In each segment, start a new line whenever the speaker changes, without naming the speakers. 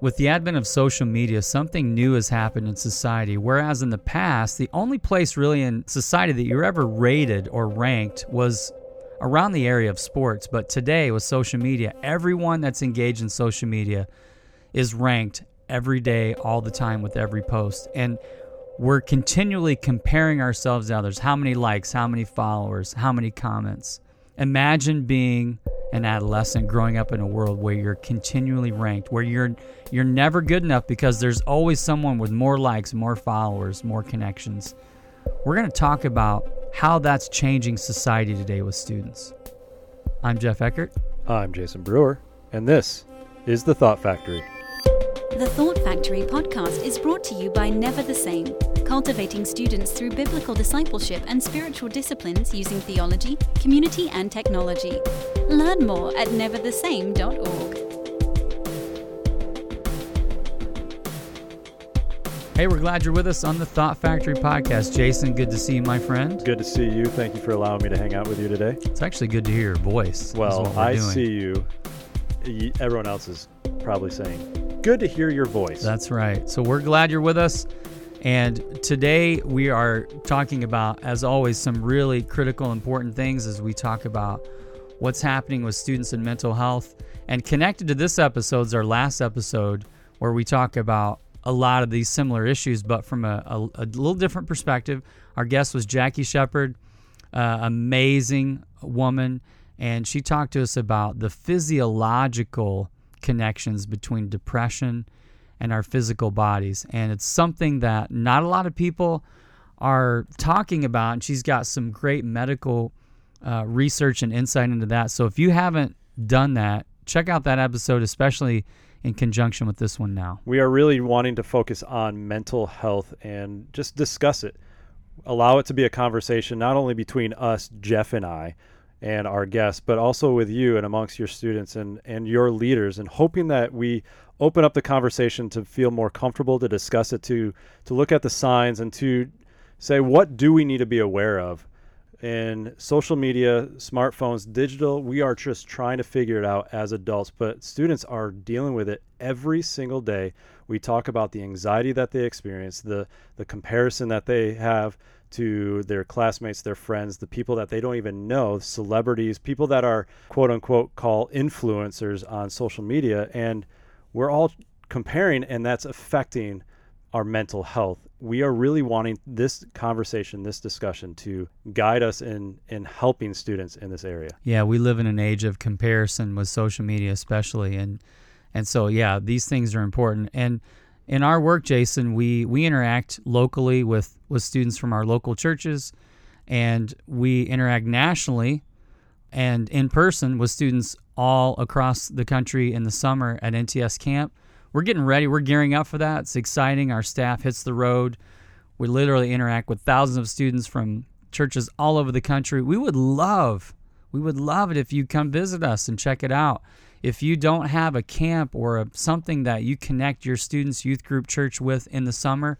With the advent of social media, something new has happened in society. Whereas in the past, the only place really in society that you're ever rated or ranked was around the area of sports. But today, with social media, everyone that's engaged in social media is ranked every day, all the time, with every post. And we're continually comparing ourselves to others. How many likes, how many followers, how many comments. Imagine being an adolescent growing up in a world where you're continually ranked, where you're you're never good enough because there's always someone with more likes, more followers, more connections. We're going to talk about how that's changing society today with students. I'm Jeff Eckert.
I'm Jason Brewer, and this is the Thought Factory.
The Thought Factory podcast is brought to you by Never the Same, cultivating students through biblical discipleship and spiritual disciplines using theology, community, and technology. Learn more at neverthesame.org.
Hey, we're glad you're with us on the Thought Factory podcast. Jason, good to see you, my friend.
Good to see you. Thank you for allowing me to hang out with you today.
It's actually good to hear your voice.
Well, I
doing.
see you. Everyone else is probably saying, good to hear your voice.
That's right. So we're glad you're with us. And today we are talking about, as always, some really critical, important things as we talk about what's happening with students and mental health. And connected to this episode is our last episode where we talk about a lot of these similar issues, but from a, a, a little different perspective. Our guest was Jackie Shepard, uh, amazing woman, and she talked to us about the physiological connections between depression and our physical bodies. And it's something that not a lot of people are talking about. And she's got some great medical uh, research and insight into that. So if you haven't done that, check out that episode, especially in conjunction with this one now.
we are really wanting to focus on mental health and just discuss it. Allow it to be a conversation not only between us, Jeff and I, and our guests, but also with you and amongst your students and, and your leaders, and hoping that we open up the conversation to feel more comfortable to discuss it, to to look at the signs and to say what do we need to be aware of in social media, smartphones, digital, we are just trying to figure it out as adults, but students are dealing with it every single day. We talk about the anxiety that they experience, the the comparison that they have to their classmates, their friends, the people that they don't even know, celebrities, people that are quote unquote call influencers on social media and we're all comparing and that's affecting our mental health. We are really wanting this conversation, this discussion to guide us in in helping students in this area.
Yeah, we live in an age of comparison with social media, especially, and and so yeah, these things are important. And in our work, Jason, we we interact locally with with students from our local churches, and we interact nationally and in person with students all across the country in the summer at NTS camp. We're getting ready. We're gearing up for that. It's exciting. Our staff hits the road. We literally interact with thousands of students from churches all over the country. We would love, we would love it if you come visit us and check it out. If you don't have a camp or a, something that you connect your students' youth group church with in the summer,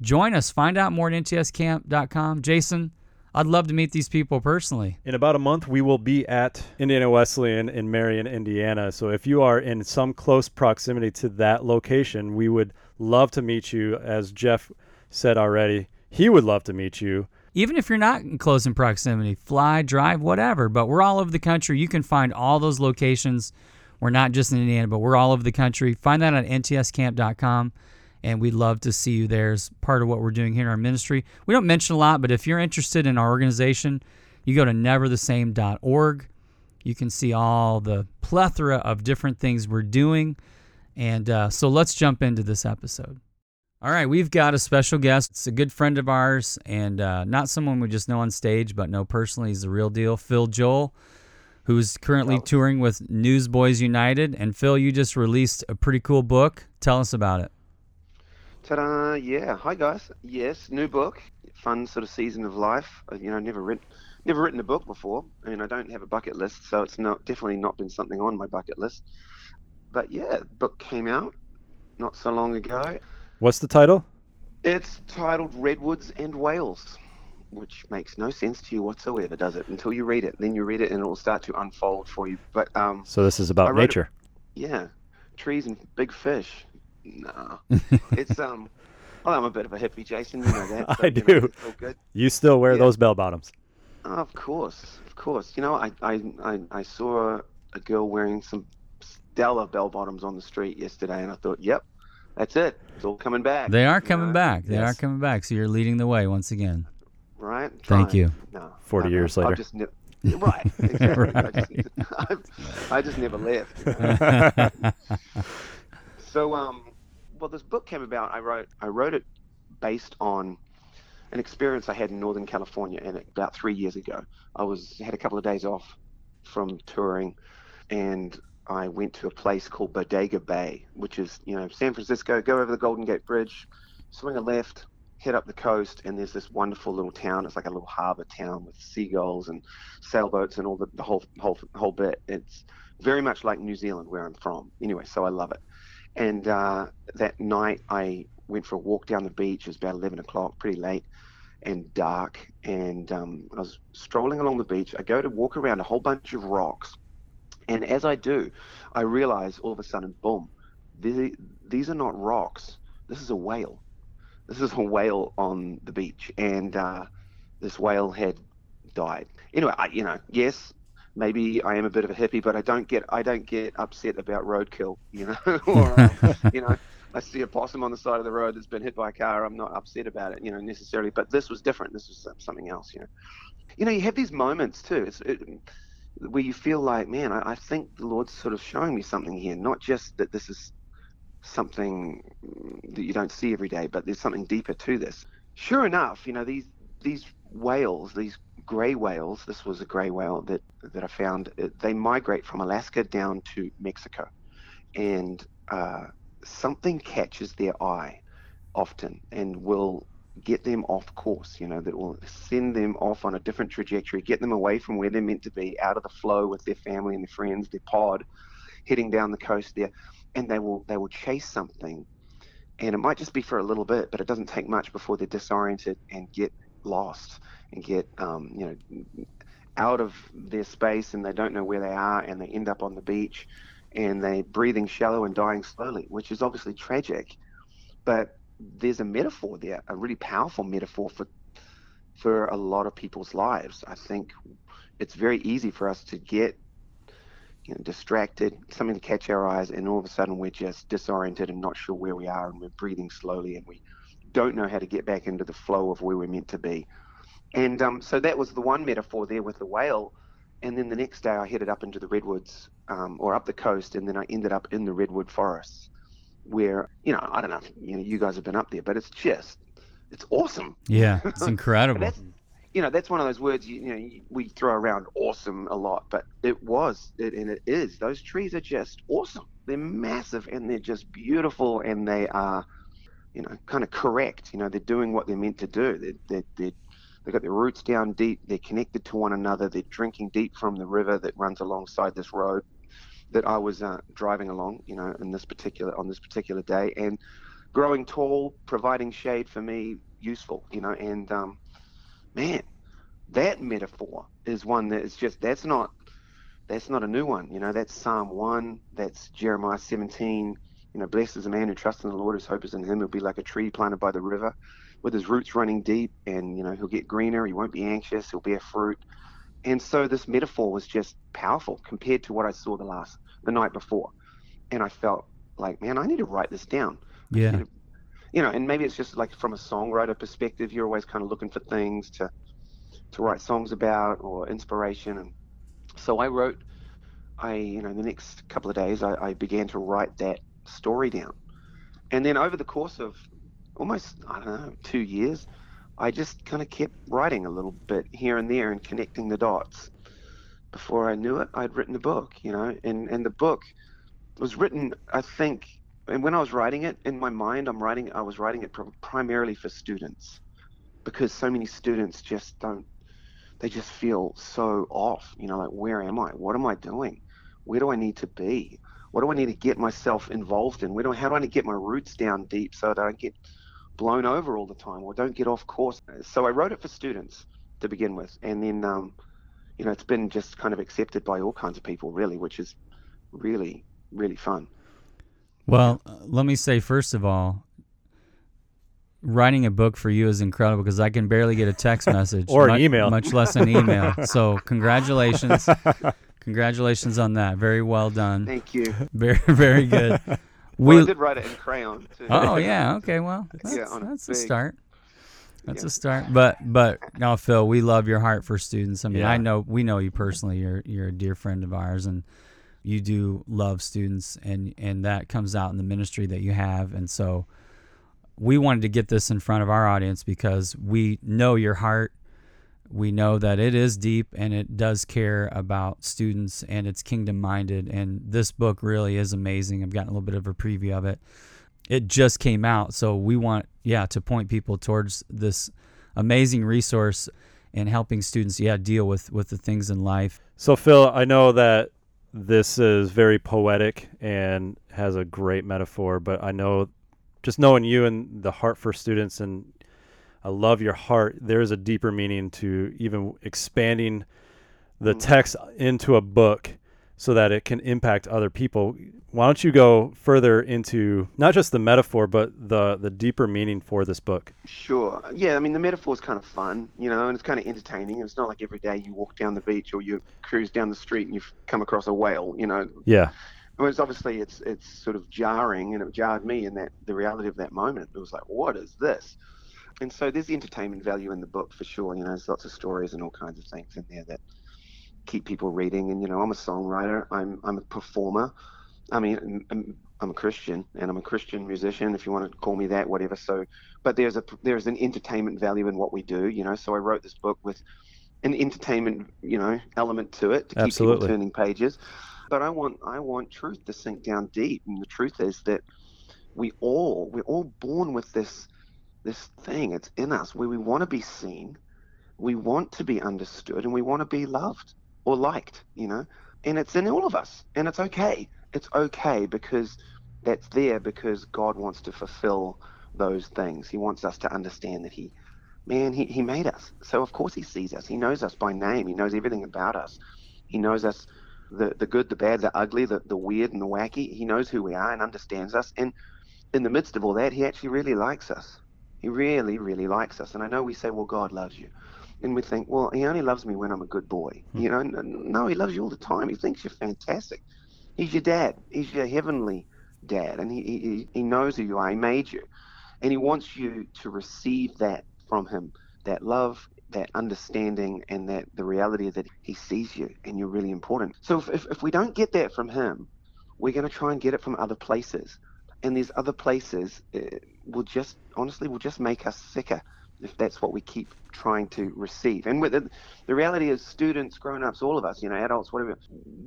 join us. Find out more at ntscamp.com. Jason, I'd love to meet these people personally.
In about a month, we will be at Indiana Wesleyan in Marion, Indiana. So if you are in some close proximity to that location, we would love to meet you. As Jeff said already, he would love to meet you.
Even if you're not in close in proximity, fly, drive, whatever. But we're all over the country. You can find all those locations. We're not just in Indiana, but we're all over the country. Find that on ntscamp.com. And we'd love to see you there as part of what we're doing here in our ministry. We don't mention a lot, but if you're interested in our organization, you go to neverthesame.org. You can see all the plethora of different things we're doing. And uh, so let's jump into this episode. All right, we've got a special guest. It's a good friend of ours, and uh, not someone we just know on stage, but know personally. He's the real deal. Phil Joel, who's currently
Hello.
touring with Newsboys United. And Phil, you just released a pretty cool book. Tell us about it.
Ta-da! Yeah. Hi guys. Yes, new book. Fun sort of season of life. Uh, You know, never written, never written a book before. I mean, I don't have a bucket list, so it's not definitely not been something on my bucket list. But yeah, book came out not so long ago.
What's the title?
It's titled Redwoods and Whales, which makes no sense to you whatsoever, does it? Until you read it, then you read it and it will start to unfold for you. But um,
So this is about
wrote it-
nature.
yeah, trees and big fish, No, it's um. Well, I'm a bit of a hippie, Jason. You know that.
I
but, you
do.
know, it's all good.
You still wear
Yeah.
those bell bottoms.
Of course, of course. You know, I I, I, I saw a girl wearing some stellar bell bottoms on the street yesterday, and I thought, yep, that's it. It's all coming back.
They are coming
know?
back. They are coming back. So you're leading the way once again.
Right.
Thank you.
No.
40
no, no,
years
I've
later.
just ne- right. Exactly. I, just, I just never left. you know? So, um, well, this book came about. I wrote, I wrote it based on an experience I had in Northern California, and about three years ago, I was had a couple of days off from touring, and I went to a place called Bodega Bay, which is you know San Francisco. Go over the Golden Gate Bridge, swing a left, head up the coast, and there's this wonderful little town. It's like a little harbor town with seagulls and sailboats and all the, the whole whole whole bit. It's very much like New Zealand, where I'm from. Anyway, so I love it. And uh, that night, I went for a walk down the beach. It was about 11 o'clock, pretty late and dark. And um, I was strolling along the beach. I go to walk around a whole bunch of rocks. And as I do, I realize all of a sudden, boom, these, these are not rocks. This is a whale. This is a whale on the beach. And uh, this whale had died. Anyway, I, you know, yes, maybe I am a bit of a hippie, but I don't get I don't get upset about roadkill, you know, or uh, you know, I see a possum on the side of the road that's been hit by a car. I'm not upset about it, you know, necessarily. But this was different. This was something else, you know. You know, you have these moments too. It's it, where you feel like, man, I, I think the Lord's sort of showing me something here. Not just that this is something that you don't see every day, but there's something deeper to this. Sure enough, you know, these these whales, these gray whales, this was a gray whale that that I found. uh, They migrate from Alaska down to Mexico, and uh, something catches their eye often and will get them off course. You know, that will send them off on a different trajectory, get them away from where they're meant to be, out of the flow with their family and their friends, their pod, heading down the coast there, and they will they will chase something. And it might just be for a little bit, but it doesn't take much before they're disoriented and get lost and get um, you know out of their space and they don't know where they are and they end up on the beach and they breathing shallow and dying slowly, which is obviously tragic. But there's a metaphor there, a really powerful metaphor for for a lot of people's lives. I think it's very easy for us to get you know, distracted, something to catch our eyes, and all of a sudden we're just disoriented and not sure where we are, and we're breathing slowly, and we don't know how to get back into the flow of where we're meant to be. And um, so that was the one metaphor there with the whale. And then the next day I headed up into the redwoods um, or up the coast, and then I ended up in the redwood forests, where you know I don't know, if, you know, you guys have been up there, but it's just it's awesome.
Yeah, it's incredible.
That's you know that's one of those words you, you know you- we throw around awesome a lot, but it was it, and it is. Those trees are just awesome. They're massive and they're just beautiful, and they are you know kind of correct. You know they're doing what they're meant to do. They're, they're, they're They've got their roots down deep. They're connected to one another. They're drinking deep from the river that runs alongside this road that I was uh, driving along, you know, in this particular on this particular day, and growing tall, providing shade for me, useful, you know. And um, man, that metaphor is one that is just that's not that's not a new one, you know. That's Psalm one. That's Jeremiah seventeen. You know, blessed is the man who trusts in the Lord, whose hope is in Him. He'll be like a tree planted by the river with his roots running deep and you know he'll get greener he won't be anxious he'll bear fruit and so this metaphor was just powerful compared to what i saw the last the night before. And i felt like man i need to write this down.
Yeah.
you know, you know and maybe it's just like from a songwriter perspective you're always kind of looking for things to to write songs about or inspiration. And so i wrote i you know the next couple of days i, I began to write that story down. And then over the course of almost I don't know two years, I just kind of kept writing a little bit here and there and connecting the dots. Before I knew it, I'd written a book, you know, and and the book was written, I think, and when I was writing it in my mind, I'm writing, I was writing it pr- primarily for students, because so many students just don't, they just feel so off, you know, like where am I? What am I doing? Where do I need to be? What do I need to get myself involved in? Where do I, how do I get my roots down deep so that I get blown over all the time or don't get off course. So I wrote it for students to begin with, and then um, you know it's been just kind of accepted by all kinds of people, really, which is really really fun.
Well, let me say first of all, writing a book for you is incredible because I can barely get a text message
Or an
mu-
email.
much less an email. so congratulations, congratulations on that. Very well done.
Thank you.
Very very good.
Well, I
We
did write it in crayon too.
oh yeah okay well that's,
Yeah, on a
that's a start. That's
Yeah.
a start. But but now Phil, we love your heart for students. I mean,
Yeah.
I know we know you personally. You're you're a dear friend of ours, and you do love students, and and that comes out in the ministry that you have. And so we wanted to get this in front of our audience because we know your heart. We know that it is deep and it does care about students and it's kingdom minded. And this book really is amazing. I've gotten a little bit of a preview of it it just came out so we want yeah to point people towards this amazing resource and helping students yeah deal with with the things in life
So, Phil, I know that this is very poetic and has a great metaphor, but I know just knowing you and the heart for students, and I love your heart, there is a deeper meaning to even expanding the mm. text into a book so that it can impact other people. Why don't you go further into not just the metaphor, but the, the deeper meaning for this book?
Sure. Yeah, I mean, the metaphor is kind of fun, you know, and it's kind of entertaining. It's not like every day you walk down the beach or you cruise down the street and you've come across a whale, you know.
Yeah.
Whereas obviously it's it's sort of jarring, and it jarred me in that the reality of that moment. It was like, what is this? And so there's entertainment value in the book for sure. You know, there's lots of stories and all kinds of things in there that keep people reading. And you know, I'm a songwriter. I'm I'm a performer. I mean, I'm, I'm a Christian, and I'm a Christian musician, if you want to call me that, whatever. So, but there's a there's an entertainment value in what we do. You know, so I wrote this book with an entertainment, you know, element to it to keep
Absolutely.
people turning pages. But I want I want truth to sink down deep, and the truth is that we all we're all born with this this thing. It's in us where we want to be seen, we want to be understood, and we want to be loved or liked. You know, and it's in all of us, and it's okay. It's okay because that's there because God wants to fulfill those things. He wants us to understand that He, man, He, he made us. So of course He sees us. He knows us by name. He knows everything about us. He knows us the, the good, the bad, the ugly, the, the weird, and the wacky. He knows who we are and understands us. And in the midst of all that, He actually really likes us. He really, really likes us. And I know we say, well, God loves you. And we think, well, He only loves me when I'm a good boy. You know, no, He loves you all the time. He thinks you're fantastic. He's your dad. He's your heavenly dad. And he, he, he knows who you are. He made you. And He wants you to receive that from Him that love, that understanding, and that the reality that He sees you and you're really important. So if, if, if we don't get that from Him, we're going to try and get it from other places. And these other places uh, will just, honestly, will just make us sicker if that's what we keep trying to receive. And with the, the reality is, students, grown ups, all of us, you know, adults, whatever,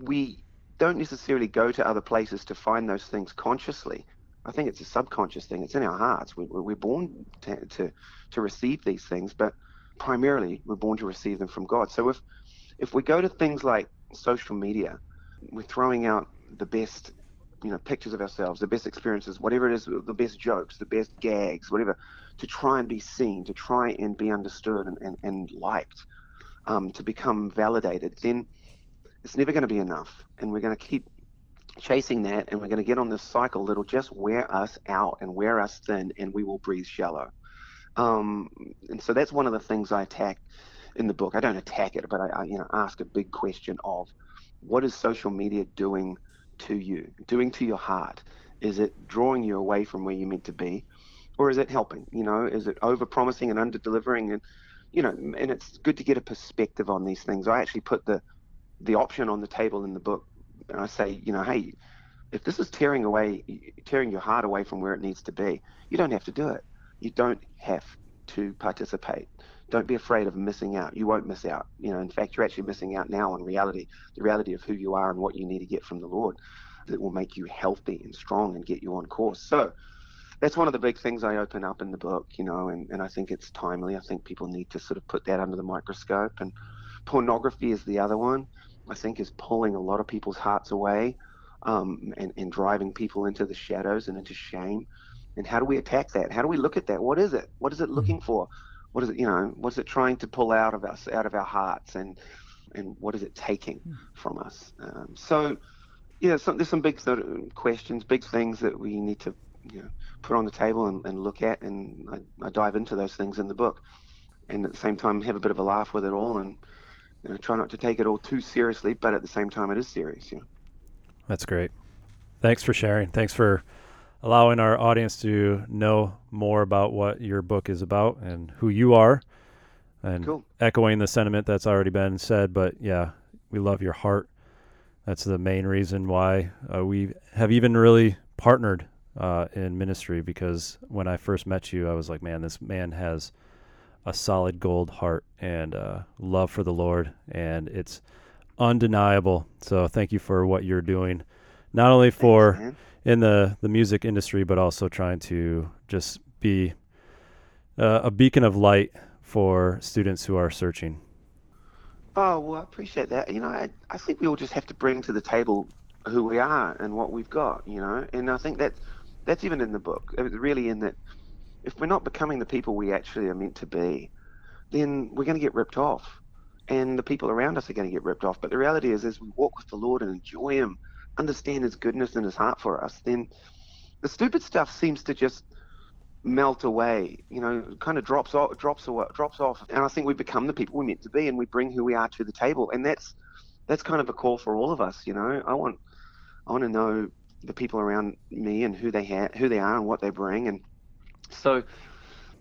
we don't necessarily go to other places to find those things consciously. I think it's a subconscious thing. It's in our hearts. We, we're born to, to to receive these things, but primarily we're born to receive them from God. So if if we go to things like social media, we're throwing out the best, you know, pictures of ourselves, the best experiences, whatever it is, the best jokes, the best gags, whatever, to try and be seen, to try and be understood and, and, and liked, um, to become validated, then it's never going to be enough. And we're going to keep chasing that and we're going to get on this cycle that'll just wear us out and wear us thin and we will breathe shallow. Um, and so that's one of the things I attack in the book. I don't attack it, but I, I you know ask a big question of what is social media doing to you, doing to your heart? Is it drawing you away from where you're meant to be, or is it helping? You know, is it over promising and under delivering? And you know, and it's good to get a perspective on these things. I actually put the the option on the table in the book, and I say, you know, hey, if this is tearing away, tearing your heart away from where it needs to be, you don't have to do it. You don't have to participate. Don't be afraid of missing out. You won't miss out. You know, in fact, you're actually missing out now on reality, the reality of who you are and what you need to get from the Lord that will make you healthy and strong and get you on course. So that's one of the big things I open up in the book, you know, and, and I think it's timely. I think people need to sort of put that under the microscope. And pornography is the other one, I think, is pulling a lot of people's hearts away um, and, and driving people into the shadows and into shame. And how do we attack that? How do we look at that? What is it? What is it looking for? What is it, you know, what's it trying to pull out of us, out of our hearts? And and what is it taking from us? Um, so, yeah, some, there's some big sort of questions, big things that we need to you know, put on the table and, and look at, and I, I, dive into those things in the book, and at the same time have a bit of a laugh with it all, and you know, try not to take it all too seriously, but at the same time it is serious. You know?
That's great. Thanks for sharing. Thanks for allowing our audience to know more about what your book is about and who you are, and
cool.
echoing the sentiment that's already been said. But yeah, we love your heart that's the main reason why uh, we have even really partnered uh, in ministry because when I first met you, I was like, man, this man has a solid gold heart and uh, love for the Lord, and it's undeniable. So thank you for what you're doing, not only for
Thanks,
in the the music industry, but also trying to just be uh, a beacon of light for students who are searching.
Oh well, I appreciate that. You know, I, I think we all just have to bring to the table who we are and what we've got. You know, and I think that that's even in the book. It's really in that if we're not becoming the people we actually are meant to be, then we're going to get ripped off, and the people around us are going to get ripped off. But the reality is, as we walk with the Lord and enjoy Him, understand His goodness and His heart for us, then the stupid stuff seems to just melt away, you know, kind of drops off, drops away, drops off. And I think we become the people we're meant to be, and we bring who we are to the table. And that's that's kind of a call for all of us. You know, I want I want to know the people around me and who they ha- who they are and what they bring. And so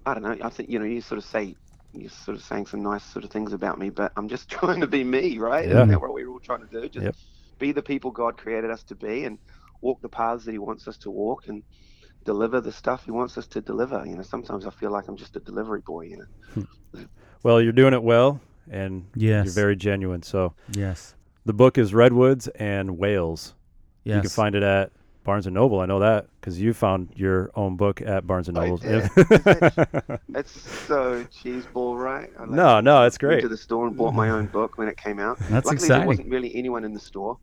I don't know. I think you know, you sort of say you're sort of saying some nice sort of things about me, but I'm just trying to be me, right?
Yeah.
Isn't that what we're all trying to do? Just
Yep.
Be the people God created us to be and walk the paths that He wants us to walk and deliver the stuff He wants us to deliver. You know, sometimes I feel like I'm just a delivery boy. You know.
Well, you're doing it well, and
Yes.
you're very genuine. So
yes.
the book is Redwoods and Whales.
Yes.
You can find it at Barnes and Noble. I know that because you found your own book at Barnes and
I
Noble.
did. It's so cheeseball, right? I like
no, no, it's great.
went
great.
to the store and bought my own book when it came out.
That's
Luckily,
exciting.
there wasn't really anyone in the store,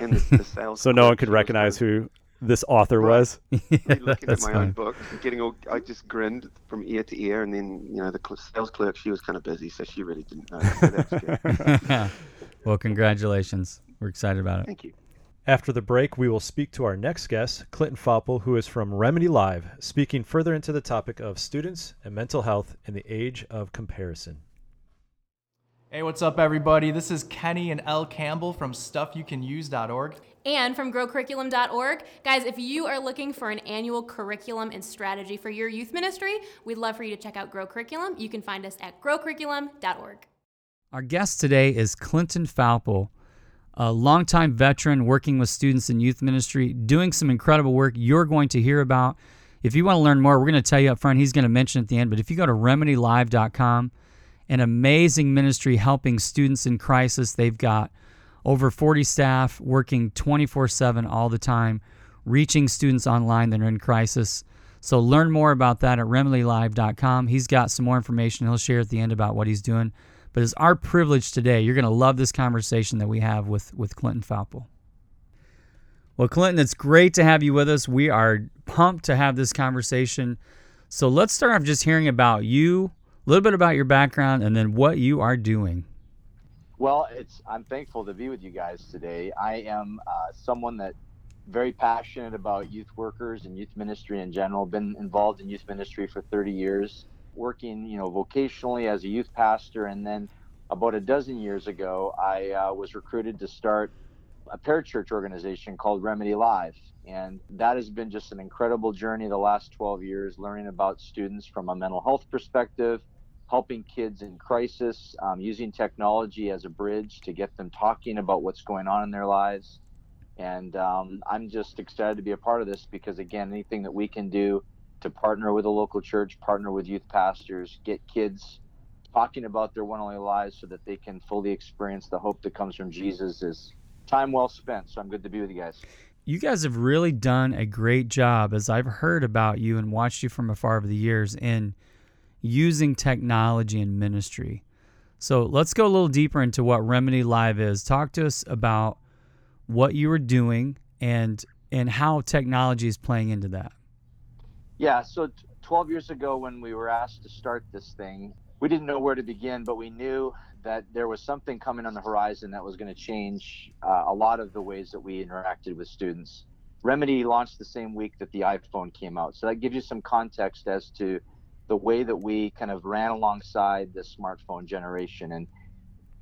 and the, the sales.
So no one could recognize who this author
Right.
was.
of really looking at my
funny.
own book, getting all. I just grinned from ear to ear, and then you know the cl- sales clerk, she was kind of busy, so she really didn't know. So that good.
well, congratulations. We're excited about it.
Thank you.
After the break, we will speak to our next guest, Clinton Faupel, who is from Remedy Live, speaking further into the topic of students and mental health in the age of comparison.
Hey, what's up, everybody? This is Kenny and Elle Campbell from StuffYouCanUse.org.
And from growcurriculum.org. Guys, if you are looking for an annual curriculum and strategy for your youth ministry, we'd love for you to check out Grow Curriculum. You can find us at growcurriculum.org.
Our guest today is Clinton Faupel, a longtime veteran working with students in youth ministry, doing some incredible work you're going to hear about. If you want to learn more, we're going to tell you up front. He's going to mention at the end. But if you go to remedylive.com, an amazing ministry helping students in crisis. They've got over 40 staff working 24 7 all the time, reaching students online that are in crisis. So learn more about that at remedylive.com. He's got some more information he'll share at the end about what he's doing. But it's our privilege today. You're going to love this conversation that we have with, with Clinton Faupel. Well, Clinton, it's great to have you with us. We are pumped to have this conversation. So let's start off just hearing about you, a little bit about your background, and then what you are doing.
Well, it's I'm thankful to be with you guys today. I am uh, someone that very passionate about youth workers and youth ministry in general. Been involved in youth ministry for 30 years, working you know vocationally as a youth pastor, and then about a dozen years ago, I uh, was recruited to start a parachurch organization called Remedy Live, and that has been just an incredible journey the last 12 years, learning about students from a mental health perspective helping kids in crisis, um, using technology as a bridge to get them talking about what's going on in their lives. And um, I'm just excited to be a part of this because, again, anything that we can do to partner with a local church, partner with youth pastors, get kids talking about their one only lives so that they can fully experience the hope that comes from Jesus is time well spent. So I'm good to be with you guys.
You guys have really done a great job, as I've heard about you and watched you from afar over the years, in using technology in ministry. So let's go a little deeper into what Remedy Live is. Talk to us about what you were doing and and how technology is playing into that.
Yeah, so t- 12 years ago, when we were asked to start this thing, we didn't know where to begin, but we knew that there was something coming on the horizon that was going to change uh, a lot of the ways that we interacted with students. Remedy launched the same week that the iPhone came out. So that gives you some context as to the way that we kind of ran alongside the smartphone generation. And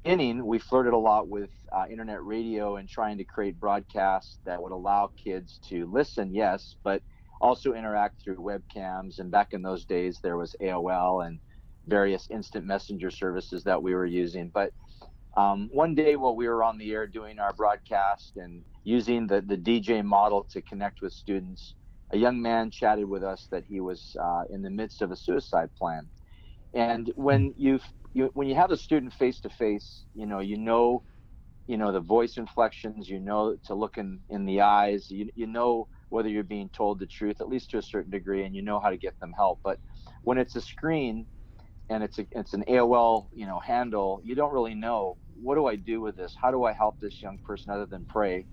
inning, we flirted a lot with uh, internet radio and trying to create broadcasts that would allow kids to listen, yes, but also interact through webcams. And back in those days, there was AOL and various instant messenger services that we were using. But um, one day while we were on the air doing our broadcast and using the, the DJ model to connect with students, a young man chatted with us that he was uh, in the midst of a suicide plan. And when you when you have a student face to face, you know you know, you know the voice inflections, you know to look in in the eyes, you you know whether you're being told the truth at least to a certain degree, and you know how to get them help. But when it's a screen and it's a, it's an AOL you know handle, you don't really know what do I do with this? How do I help this young person other than pray?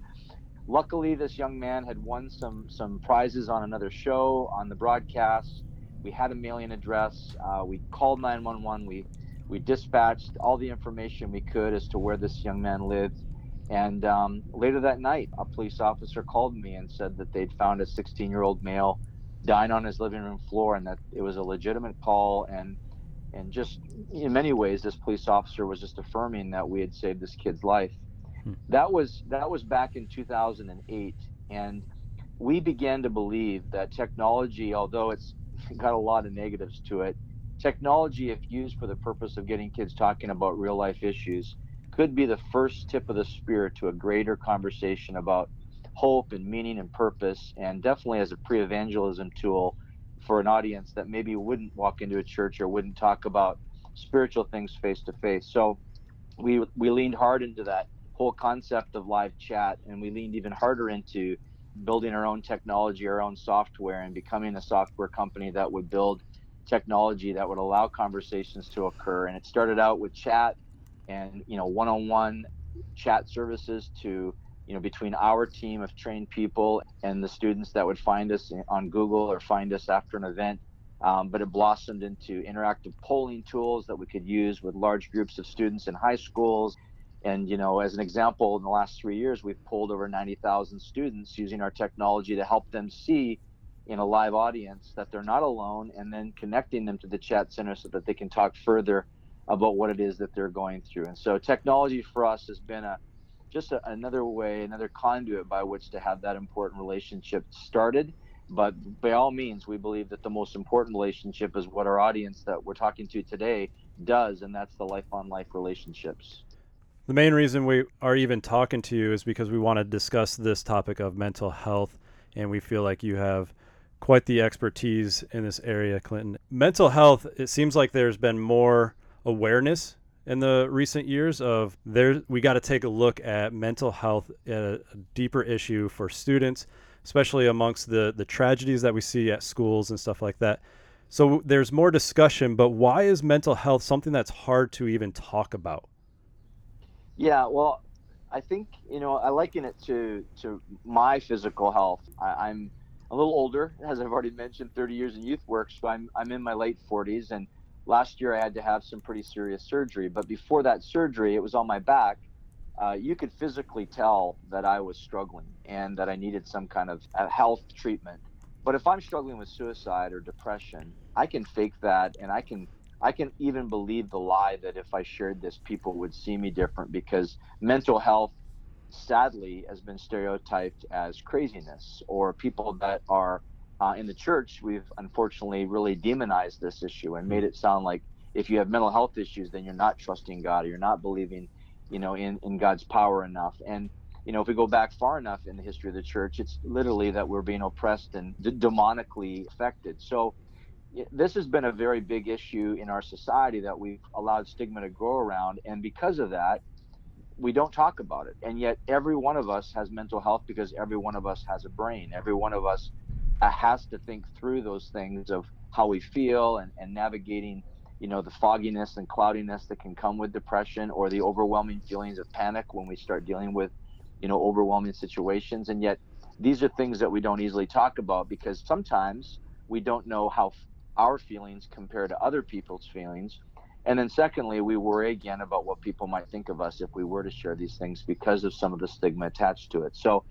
Luckily, this young man had won some some prizes on another show on the broadcast. We had a mailing address. Uh, we called 911. We we dispatched all the information we could as to where this young man lived. And um, later that night, a police officer called me and said that they'd found a 16 year old male dying on his living room floor and that it was a legitimate call. And, and just in many ways, this police officer was just affirming that we had saved this kid's life. Hmm. That was that was back in 2008, and we began to believe that technology, although it's got a lot of negatives to it, technology, if used for the purpose of getting kids talking about real life issues, could be the first tip of the spear to a greater conversation about hope and meaning and purpose, and definitely as a pre evangelism tool for an audience that maybe wouldn't walk into a church or wouldn't talk about spiritual things face to face. So we we leaned hard into that whole concept of live chat and we leaned even harder into building our own technology, our own software and becoming a software company that would build technology that would allow conversations to occur. And it started out with chat and you know one-on-one chat services to you know between our team of trained people and the students that would find us on Google or find us after an event. Um, but it blossomed into interactive polling tools that we could use with large groups of students in high schools. And you know, as an example, in the last three years, we've polled over 90,000 students using our technology to help them see in a live audience that they're not alone and then connecting them to the chat center so that they can talk further about what it is that they're going through. And so technology for us has been a just a, another way another conduit by which to have that important relationship started. But by all means we believe that the most important relationship is what our audience that we're talking to today does and that's the life on life relationships.
The main reason we are even talking to you is because we want to discuss this topic of mental health and we feel like you have quite the expertise in this area, Clinton. Mental health, it seems like there's been more awareness in the recent years of there we got to take a look at mental health a, a deeper issue for students especially amongst the the tragedies that we see at schools and stuff like that so there's more discussion but why is mental health something that's hard to even talk about
yeah well i think you know i liken it to to my physical health I, i'm a little older, as I've already mentioned, 30 years in youth work. So I'm, I'm in my late 40s. And last year I had to have some pretty serious surgery. But before that surgery, it was on my back. Uh, you could physically tell that I was struggling and that I needed some kind of health treatment. But if I'm struggling with suicide or depression, I can fake that and I can I can even believe the lie that if I shared this, people would see me different because mental health sadly has been stereotyped as craziness or people that are uh, in the church we've unfortunately really demonized this issue and made it sound like if you have mental health issues then you're not trusting god or you're not believing you know in, in god's power enough and you know if we go back far enough in the history of the church it's literally that we're being oppressed and d- demonically affected so this has been a very big issue in our society that we've allowed stigma to grow around and because of that we don't talk about it. And yet, every one of us has mental health because every one of us has a brain. Every one of us Uh, has to think through those things of how we feel and, and navigating, you know, the fogginess and cloudiness that can come with depression or the overwhelming feelings of panic when we start dealing with, you know, overwhelming situations. And yet, these are things that we don't easily talk about because sometimes we don't know how our feelings compare to other people's feelings And then secondly, we worry again about what people might think of us if we were to share these things because of some of the stigma attached to it. So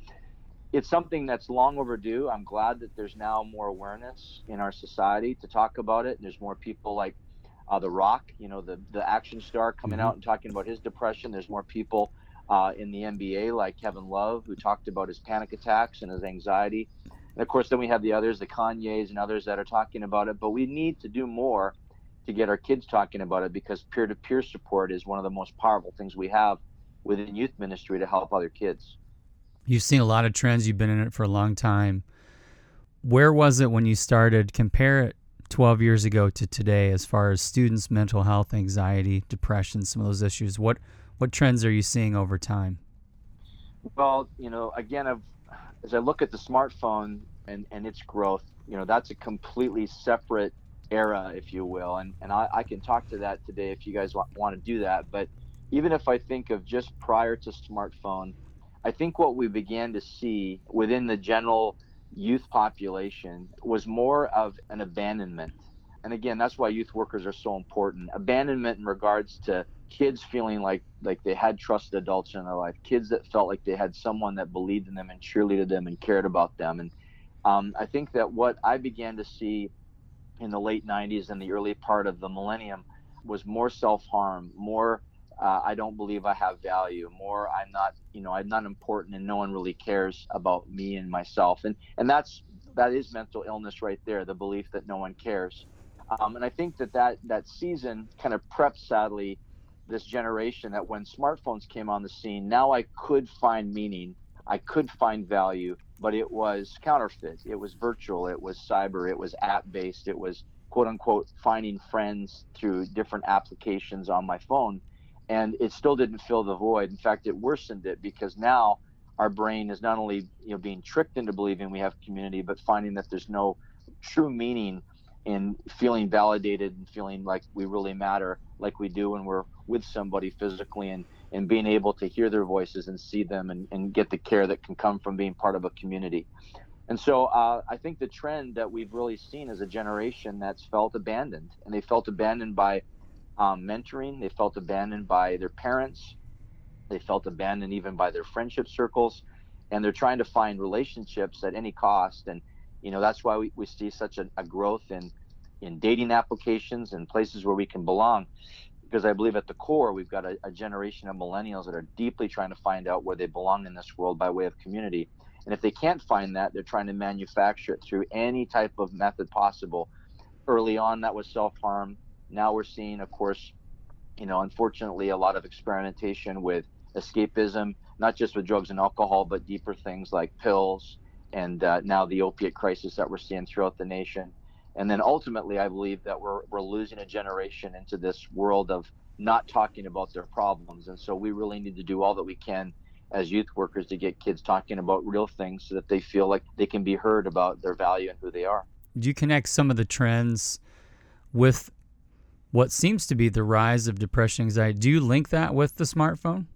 it's something that's long overdue. I'm glad that there's now more awareness in our society to talk about it. And There's more people like uh, The Rock, you know, the the action star coming
Mm-hmm.
out and talking about his depression. There's more people uh, in the NBA like Kevin Love who talked about his panic attacks and his anxiety. And of course, then we have the others, the Kanyes and others that are talking about it. But we need to do more to get our kids talking about it because peer-to-peer support is one of the most powerful things we have within youth ministry to help other kids.
You've seen a lot of trends. You've been in it for a long time. Where was it when you started? Compare it 12 years ago to today as far as students' mental health, anxiety, depression, some of those issues. What what trends are you seeing over time?
Well, you know, again, I've, as I look at the smartphone and, and its growth, you know, that's a completely separate era, if you will. And, and I, I can talk to that today if you guys want, want to do that. But even if I think of just prior to smartphone, I think what we began to see within the general youth population was more of an abandonment. And again, that's why youth workers are so important. Abandonment in regards to kids feeling like like they had trusted adults in their life, kids that felt like they had someone that believed in them and cheerleaded them and cared about them. And um, I think that what I began to see in the late 90s and the early part of the millennium was more self-harm, more uh, I don't believe I have value, more I'm not, you know, I'm not important and no one really cares about me and myself. And and that's that is mental illness right there, the belief that no one cares. Um, and I think that, that that season kind of prepped, sadly, this generation that when smartphones came on the scene, now I could find meaning, I could find value, but it was counterfeit. It was virtual, it was cyber, it was app based, it was quote unquote finding friends through different applications on my phone. And it still didn't fill the void. In fact, it worsened it because now our brain is not only you know being tricked into believing we have community, but finding that there's no true meaning in feeling validated and feeling like we really matter like we do when we're with somebody physically and, and being able to hear their voices and see them and, and get the care that can come from being part of a community. And so uh, I think the trend that we've really seen is a generation that's felt abandoned and they felt abandoned by um, mentoring. They felt abandoned by their parents. They felt abandoned even by their friendship circles. And they're trying to find relationships at any cost. And you know that's why we, we see such a, a growth in in dating applications and places where we can belong because i believe at the core we've got a, a, generation of millennials that are deeply trying to find out where they belong in this world by way of community and if they can't find that they're trying to manufacture it through any type of method possible early on that was self-harm now we're seeing of course you know unfortunately a lot of experimentation with escapism not just with drugs and alcohol but deeper things like pills and uh, now the opiate crisis that we're seeing throughout the nation. And then ultimately, I believe that we're, we're losing a generation into this world of not talking about their problems. And so we really need to do all that we can as youth workers to get kids talking about real things so that they feel like they can be heard about their value and who they are.
Do you connect some of the trends with what seems to be the rise of depression anxiety? Do you link that with the smartphone?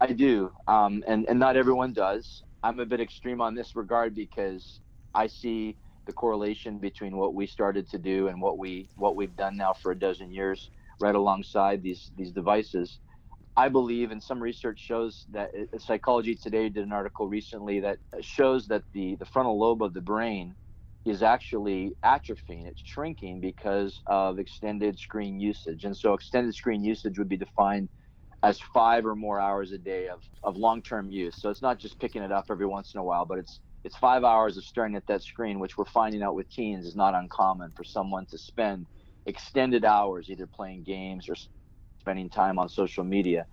I do, um, and and not everyone does. I'm a bit extreme on this regard because I see the correlation between what we started to do and what we what we've done now for a dozen years right alongside these these devices. I believe, and some research shows that uh, Psychology Today did an article recently that shows that the the frontal lobe of the brain is actually atrophying. It's shrinking because of extended screen usage, and so extended screen usage would be defined as five or more hours a day of, of long-term use. So it's not just picking it up every once in a while, but it's it's five hours of staring at that screen, which we're finding out with teens is not uncommon for someone to spend extended hours either playing games or spending time on social media.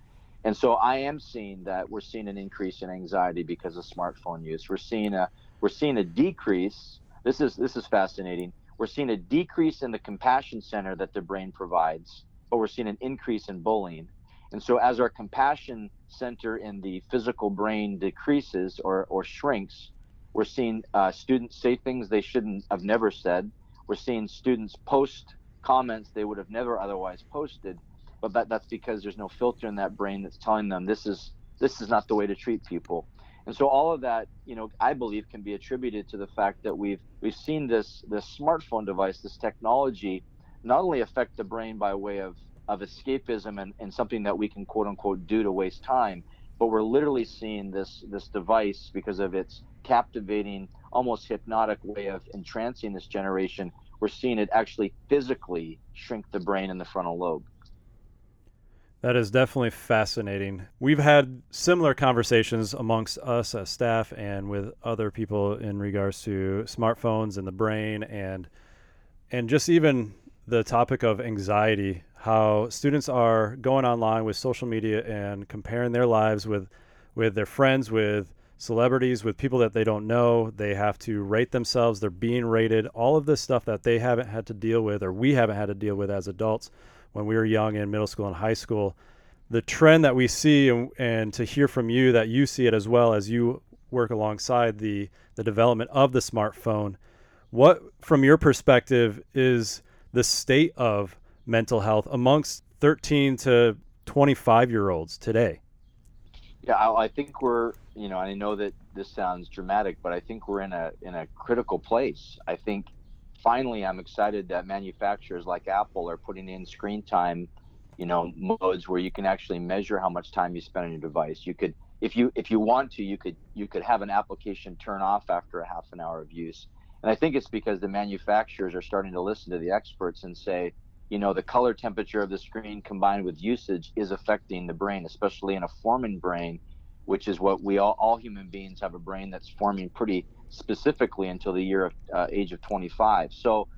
And so I am seeing that we're seeing an increase in anxiety because of smartphone use. We're seeing a we're seeing a decrease. This is this is fascinating. We're seeing a decrease in the compassion center that the brain provides, but we're seeing an increase in bullying. And so, as our compassion center in the physical brain decreases or, or shrinks, we're seeing uh, students say things they shouldn't have never said. We're seeing students post comments they would have never otherwise posted, but that, that's because there's no filter in that brain that's telling them this is this is not the way to treat people. And so all of that, you know, I believe can be attributed to the fact that we've we've seen this this smartphone device, this technology, not only affect the brain by way of of escapism and, and something that we can quote unquote do to waste time, but we're literally seeing this this device because of its captivating, almost hypnotic way of entrancing this generation. We're seeing it actually physically shrink the brain in the frontal lobe.
That is definitely fascinating. We've had similar conversations amongst us as staff and with other people in regards to smartphones and the brain and and just even the topic of anxiety, how students are going online with social media and comparing their lives with with their friends, with celebrities, with people that they don't know. They have to rate themselves, they're being rated, all of this stuff that they haven't had to deal with or we haven't had to deal with as adults when we were young in middle school and high school. The trend that we see and, and to hear from you that you see it as well as you work alongside the the development of the smartphone. What from your perspective is the state of mental health amongst 13 to 25 year olds today?
Yeah, I, I think we're, you know, I know that this sounds dramatic, but I think we're in a in a critical place. I think finally, I'm excited that manufacturers like Apple are putting in screen time, you know, modes where you can actually measure how much time you spend on your device. You could, if you if you want to, you could you could have an application turn off after a half an hour of use. And I think it's because the manufacturers are starting to listen to the experts and say, you know, the color temperature of the screen combined with usage is affecting the brain, especially in a forming brain, which is what we all, all human beings have a brain that's forming pretty specifically until the year of uh, age of 25. So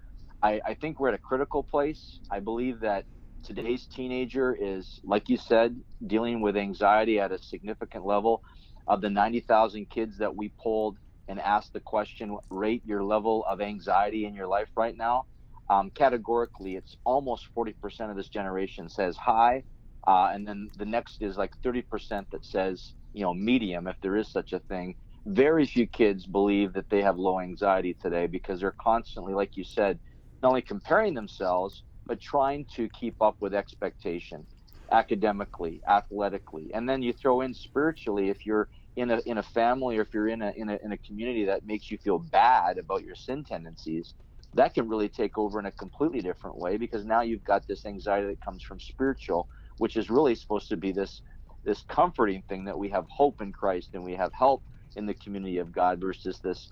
I, I think we're at a critical place. I believe that today's teenager is, like you said, dealing with anxiety at a significant level. Of the 90,000 kids that we polled, and asked the question, rate your level of anxiety in your life right now, um, categorically, it's almost 40% of this generation says high. Uh, and then the next is like 30% that says, you know, medium, if there is such a thing. Very few kids believe that they have low anxiety today because they're constantly, like you said, not only comparing themselves, but trying to keep up with expectation academically, athletically. And then you throw in spiritually if you're in a in a family or if you're in a in a in a community that makes you feel bad about your sin tendencies, that can really take over in a completely different way because now you've got this anxiety that comes from spiritual, which is really supposed to be this this comforting thing that we have hope in Christ and we have help in the community of God versus this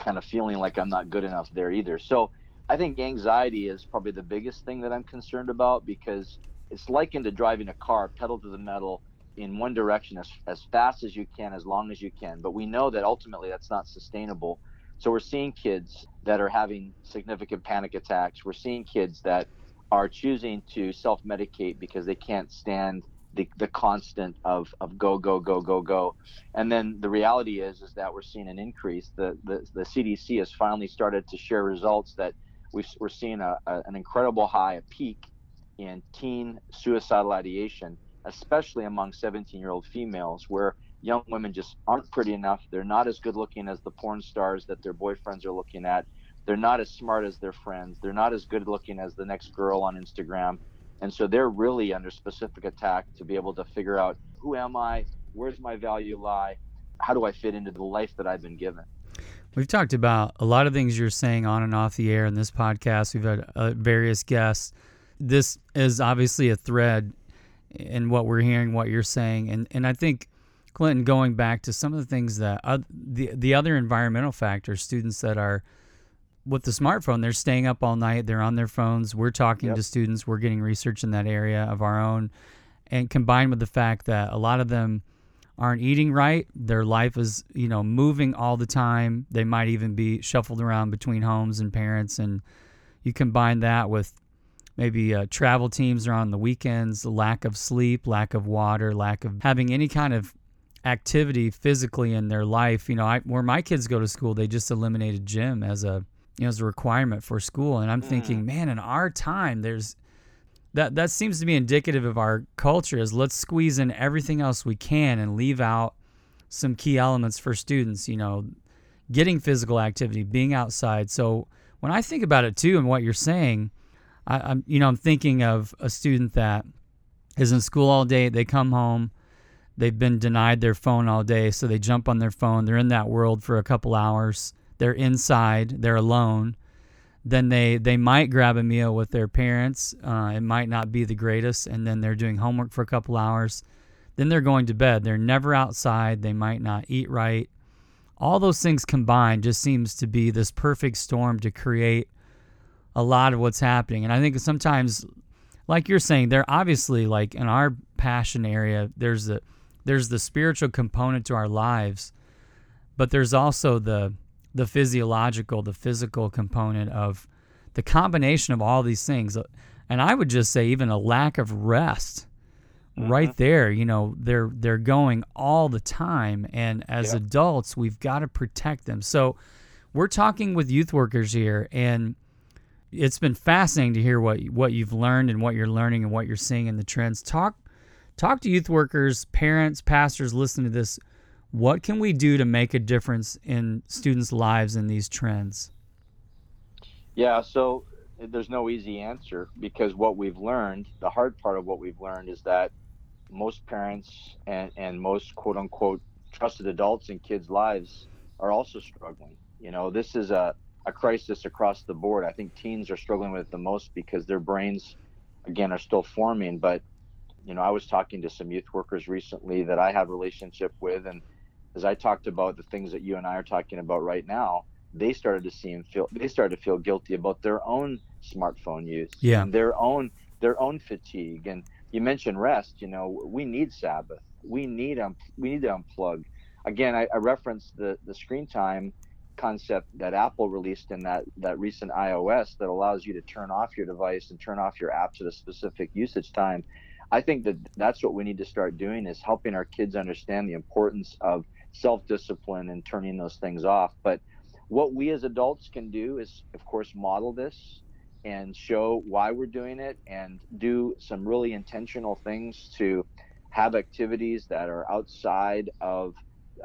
kind of feeling like I'm not good enough there either. So I think anxiety is probably the biggest thing that I'm concerned about because it's likened to driving a car pedal to the metal in one direction as, as fast as you can, as long as you can. But we know that ultimately that's not sustainable. So we're seeing kids that are having significant panic attacks. We're seeing kids that are choosing to self medicate because they can't stand the, the constant of, of go, go, go, go, go. And then the reality is is that we're seeing an increase. The, the, the CDC has finally started to share results that we are seeing a, a, an incredible high, a peak in teen suicidal ideation especially among 17 year old females, where young women just aren't pretty enough. They're not as good looking as the porn stars that their boyfriends are looking at. They're not as smart as their friends. They're not as good looking as the next girl on Instagram. And so they're really under specific attack to be able to figure out who am I? Where's my value lie? How do I fit into the life that I've been given?
We've talked about a lot of things you're saying on and off the air in this podcast. We've had uh, various guests. This is obviously a thread in what we're hearing, what you're saying, and and I think Clinton, going back to some of the things that uh, the the other environmental factors, students that are with the smartphone, they're staying up all night, they're on their phones. We're talking yep. to students, we're getting research in that area of our own, and combined with the fact that a lot of them aren't eating right, their life is you know moving all the time. They might even be shuffled around between homes and parents, and you combine that with maybe uh, travel teams are on the weekends, lack of sleep, lack of water, lack of having any kind of activity physically in their life. You know, I, where my kids go to school, they just eliminated gym as a you know as a requirement for school, and I'm mm. thinking, man, in our time, there's that that seems to be indicative of our culture. Is let's squeeze in everything else we can and leave out some key elements for students. You know, getting physical activity, being outside. So when I think about it too, and what you're saying I, am you know I'm thinking of a student that is in school all day. They come home, they've been denied their phone all day, so they jump on their phone. They're in that world for a couple hours. They're inside. They're alone. then they they might grab a meal with their parents. Uh, it might not be the greatest, and then they're doing homework for a couple hours. Then they're going to bed. They're never outside. They might not eat right. All those things combined just seems to be this perfect storm to create a lot of what's happening. And I think sometimes, like you're saying, they're obviously like in our passion area. There's the there's the spiritual component to our lives, but there's also the the physiological, the physical component of the combination of all these things. And I would just say even a lack of rest mm-hmm. right there, you know, they're they're going all the time and as yep. adults, we've got to protect them. So we're talking with youth workers here and it's been fascinating to hear what what you've learned and what you're learning and what you're seeing in the trends. Talk talk to youth workers, parents, pastors listen to this what can we do to make a difference in students' lives in these trends?
Yeah, so there's no easy answer because what we've learned, the hard part of what we've learned is that most parents and, and most quote unquote trusted adults in kids' lives are also struggling. You know, this is a, a crisis across the board. I think teens are struggling with it the most because their brains, again, are still forming. But, you know, I was talking to some youth workers recently that I have relationship with, and as I talked about the things that you and I are talking about right now, they started to see and feel they started to feel guilty about their own smartphone use,
yeah,
their own their own fatigue. And you mentioned rest. You know, we need Sabbath. We need um we need to unplug. Again, I, I referenced the the screen time concept that Apple released in that that recent iOS that allows you to turn off your device and turn off your apps at a specific usage time. I think that that's what we need to start doing is helping our kids understand the importance of self discipline and turning those things off. But what we as adults can do is, of course, model this and show why we're doing it and do some really intentional things to have activities that are outside of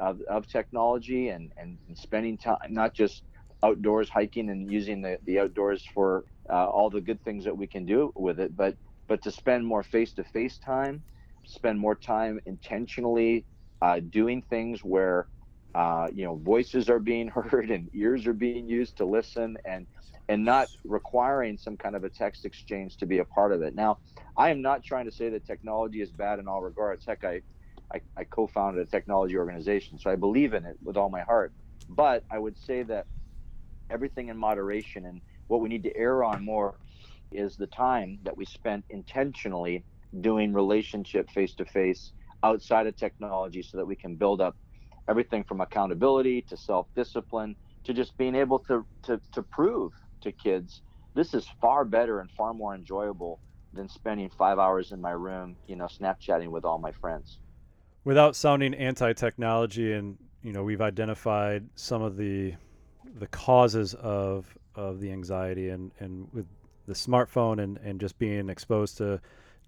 of, of technology and, and, spending time not just outdoors hiking and using the, the outdoors for uh, all the good things that we can do with it but but to spend more face-to-face time spend more time intentionally uh, doing things where uh, you know voices are being heard and ears are being used to listen and and not requiring some kind of a text exchange to be a part of it. Now, I am not trying to say that technology is bad in all regards. Heck, I, I, I co-founded a technology organization, so I believe in it with all my heart. But I would say that everything in moderation and what we need to err on more is the time that we spent intentionally doing relationship face to face outside of technology so that we can build up everything from accountability to self-discipline to just being able to, to, to prove to kids this is far better and far more enjoyable than spending five hours in my room you know snapchatting with all my friends.
Without sounding anti-technology and you know we've identified some of the the causes of of the anxiety and and with the smartphone and and just being exposed to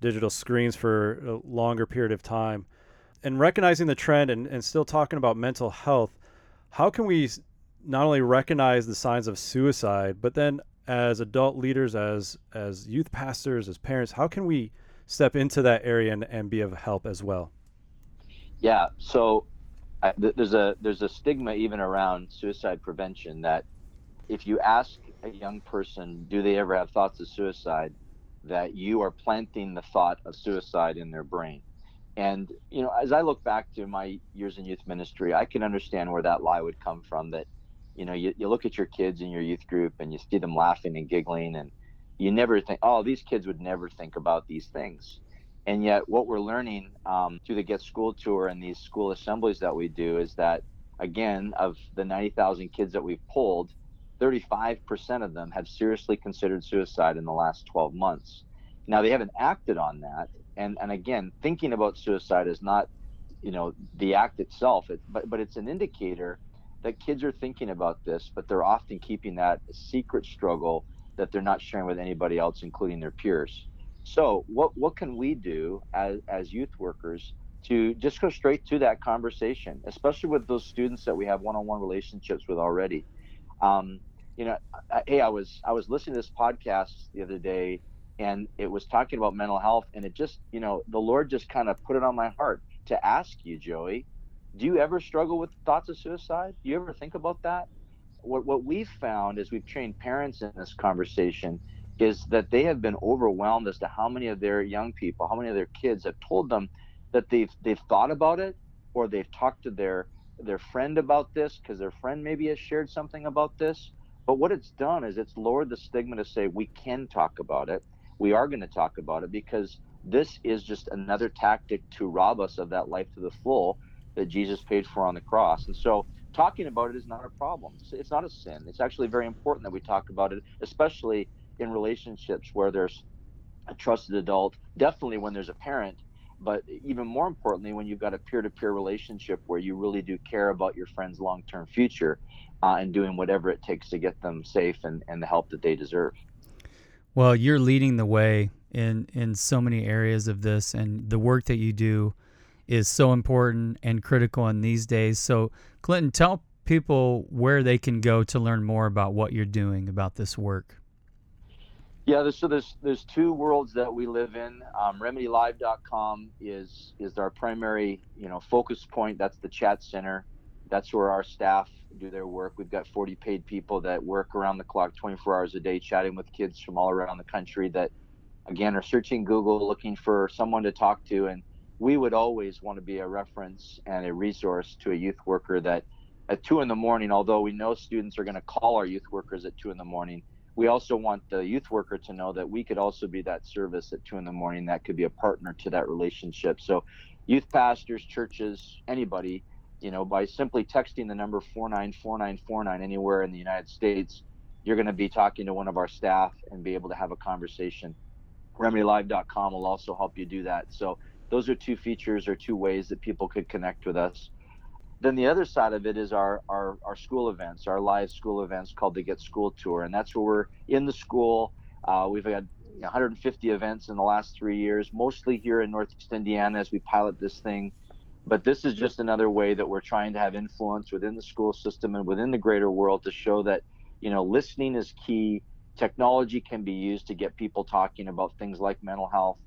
digital screens for a longer period of time. And recognizing the trend and, and still talking about mental health how can we not only recognize the signs of suicide but then as adult leaders as as youth pastors as parents how can we step into that area and, and be of help as well?
Yeah so I, th- there's a there's a stigma even around suicide prevention that if you ask a young person do they ever have thoughts of suicide that you are planting the thought of suicide in their brain. And, you know, as I look back to my years in youth ministry, I can understand where that lie would come from that, you know, you, you look at your kids in your youth group and you see them laughing and giggling and you never think, oh, these kids would never think about these things. And yet, what we're learning um, through the Get School Tour and these school assemblies that we do is that, again, of the 90,000 kids that we've pulled, 35% of them have seriously considered suicide in the last 12 months. Now they haven't acted on that, and and again, thinking about suicide is not, you know, the act itself, it, but but it's an indicator that kids are thinking about this, but they're often keeping that secret struggle that they're not sharing with anybody else, including their peers. So what what can we do as as youth workers to just go straight to that conversation, especially with those students that we have one-on-one relationships with already? Um, you know, hey, I was I was listening to this podcast the other day, and it was talking about mental health, and it just, you know, the Lord just kind of put it on my heart to ask you, Joey, do you ever struggle with thoughts of suicide? Do you ever think about that? what, what we've found as we've trained parents in this conversation is that they have been overwhelmed as to how many of their young people, how many of their kids have told them that they've they've thought about it or they've talked to their their friend about this because their friend maybe has shared something about this. But what it's done is it's lowered the stigma to say we can talk about it. We are going to talk about it because this is just another tactic to rob us of that life to the full that Jesus paid for on the cross. And so talking about it is not a problem. It's not a sin. It's actually very important that we talk about it, especially in relationships where there's a trusted adult, definitely when there's a parent, but even more importantly, when you've got a peer to peer relationship where you really do care about your friend's long term future uh, and doing whatever it takes to get them safe and, and the help that they deserve.
Well, you're leading the way in, in so many areas of this, and the work that you do is so important and critical in these days. So, Clinton, tell people where they can go to learn more about what you're doing about this work.
Yeah, there's, so there's there's two worlds that we live in. Um, RemedyLive.com is is our primary you know focus point. That's the chat center. That's where our staff do their work. We've got 40 paid people that work around the clock, 24 hours a day, chatting with kids from all around the country that, again, are searching Google looking for someone to talk to. And we would always want to be a reference and a resource to a youth worker that at two in the morning, although we know students are going to call our youth workers at two in the morning, we also want the youth worker to know that we could also be that service at two in the morning that could be a partner to that relationship. So youth pastors churches anybody you know by simply texting the number 494949 anywhere in the united states you're going to be talking to one of our staff and be able to have a conversation. Remedylive.com will also help you do that. So those are two features or two ways that people could connect with us then the other side of it is our, our, our school events, our live school events called the Get School Tour. And that's where we're in the school. Uh, we've had 150 events in the last three years, mostly here in Northeast Indiana as we pilot this thing. But this is just another way that we're trying to have influence within the school system and within the greater world to show that, you know, listening is key. Technology can be used to get people talking about things like mental health.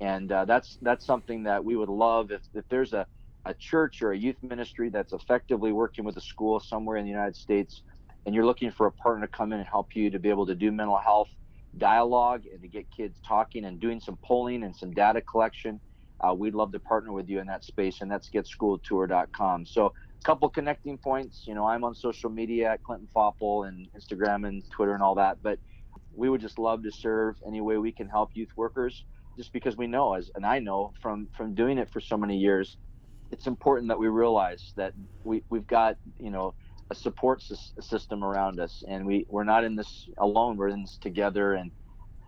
And uh, that's that's something that we would love if, if there's a a church or a youth ministry that's effectively working with a school somewhere in the United States, and you're looking for a partner to come in and help you to be able to do mental health dialogue and to get kids talking and doing some polling and some data collection, uh, we'd love to partner with you in that space, and that's getschooltour.com. So, a couple connecting points. You know, I'm on social media at Clinton Faupel and Instagram and Twitter and all that, but we would just love to serve any way we can help youth workers just because we know as and I know from from doing it for so many years it's important that we realize that we, we've got you know a support system around us and we we're not in this alone. We're in this together and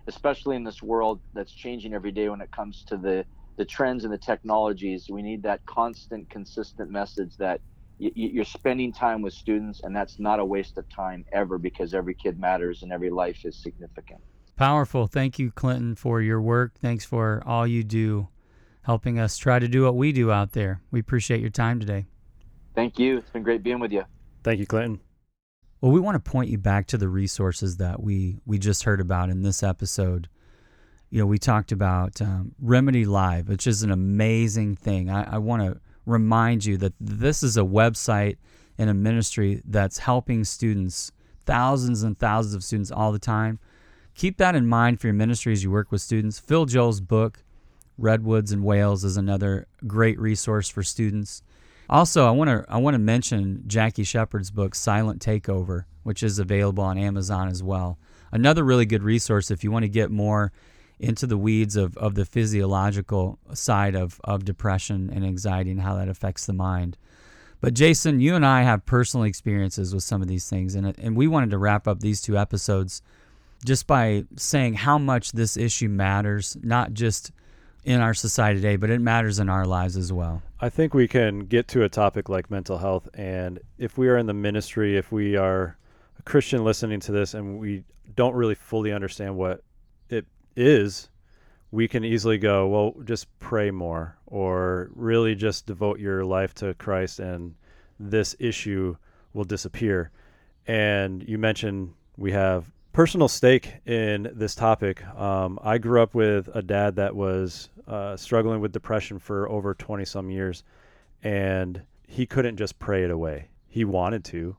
especially in this world that's changing every day when it comes to the the trends and the technologies we need that constant consistent message that y- you're spending time with students and that's not a waste of time ever because every kid matters and every life is significant.
Powerful. Thank you clinton for your work. Thanks for all you do helping us try to do what we do out there. We appreciate your time today.
Thank you. It's been great being with you.
Thank you, Clinton.
Well, we want to point you back to the resources that we we just heard about in this episode. You know, we talked about um, Remedy Live, which is an amazing thing. I, I want to remind you that this is a website and a ministry that's helping students, thousands and thousands of students all the time. Keep that in mind for your ministry as you work with students. Phil Joel's book, Redwoods and Whales is another great resource for students. Also, I want to I want to mention Jackie Shepard's book Silent Takeover, which is available on Amazon as well. Another really good resource if you want to get more into the weeds of, of the physiological side of, of depression and anxiety and how that affects the mind. But Jason, you and I have personal experiences with some of these things, and, and we wanted to wrap up these two episodes just by saying how much this issue matters, not just in our society today, but it matters in our lives as well.
I think we can get to a topic like mental health, and if we are in the ministry, if we are a Christian listening to this and we don't really fully understand what it is, we can easily go, well, just pray more, or really just devote your life to Christ, and this issue will disappear. And you mentioned we have personal stake in this topic. Um, I grew up with a dad that was uh, struggling with depression for over 20 some years, and he couldn't just pray it away. He wanted to,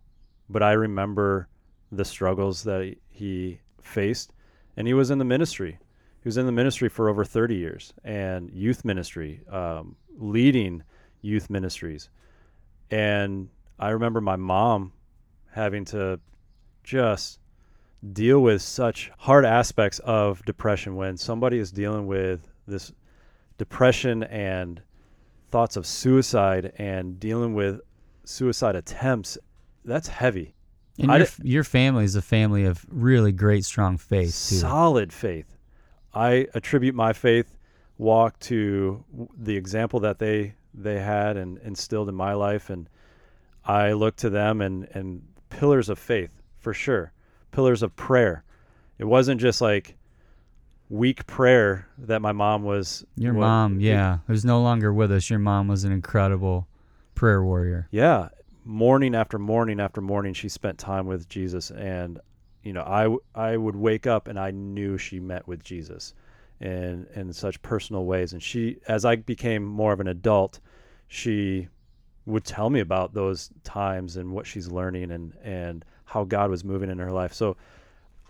but I remember the struggles that he faced, and he was in the ministry. He was in the ministry for over 30 years and youth ministry, um, leading youth ministries. And I remember my mom having to just deal with such hard aspects of depression when somebody is dealing with this depression and thoughts of suicide and dealing with suicide attempts that's heavy.
And your, your family is a family of really great strong faith too.
solid faith. I attribute my faith walk to the example that they they had and instilled in my life and i look to them and and pillars of faith for sure pillars of prayer. It wasn't just like weak prayer that my mom was.
Your mom, yeah, who's no longer with us. Your mom was an incredible prayer warrior.
Yeah, morning after morning after morning, she spent time with Jesus, and you know, I I would wake up and I knew she met with Jesus, in in such personal ways. And she, as I became more of an adult, she would tell me about those times and what she's learning and and how God was moving in her life. So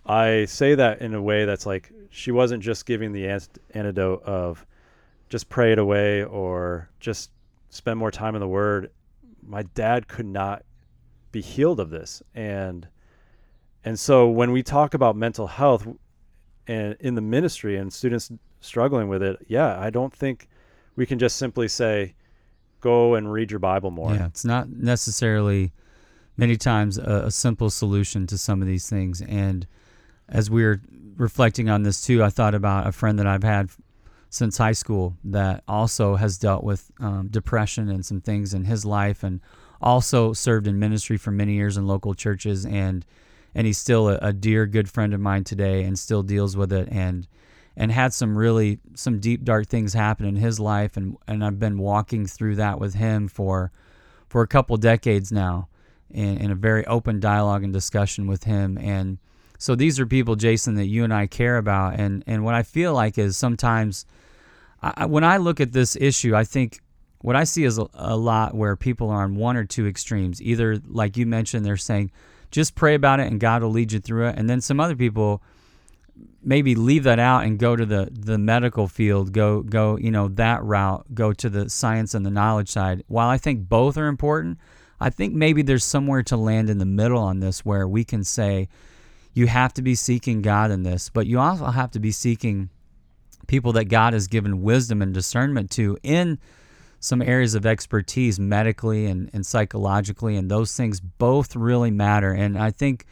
I say that in a way that's like she wasn't just giving the antidote of just pray it away or just spend more time in the Word. My dad could not be healed of this, and and so when we talk about mental health and in the ministry and students struggling with it, yeah, I don't think we can just simply say, "Go and read your Bible more."
Yeah, it's not necessarily many times a, a, simple solution to some of these things. And as we were reflecting on this too, I thought about a friend that I've had since high school that also has dealt with um, depression and some things in his life, and also served in ministry for many years in local churches. And and he's still a, a dear, good friend of mine today, and still deals with it. And and had some really some deep dark things happen in his life and and I've been walking through that with him for for a couple decades now in, a very open dialogue and discussion with him. And so these are people, Jason, that you and I care about. And, and what I feel like is sometimes I, when I look at this issue, I think what I see is a, a, lot where people are on one or two extremes. Either, like you mentioned, they're saying, just pray about it and God will lead you through it. And then some other people maybe leave that out and go to the, the medical field, go, go, you know, that route, go to the science and the knowledge side. While I think both are important, I think maybe there's somewhere to land in the middle on this where we can say you have to be seeking God in this, but you also have to be seeking people that God has given wisdom and discernment to in some areas of expertise medically and, and psychologically, and those things both really matter. And I think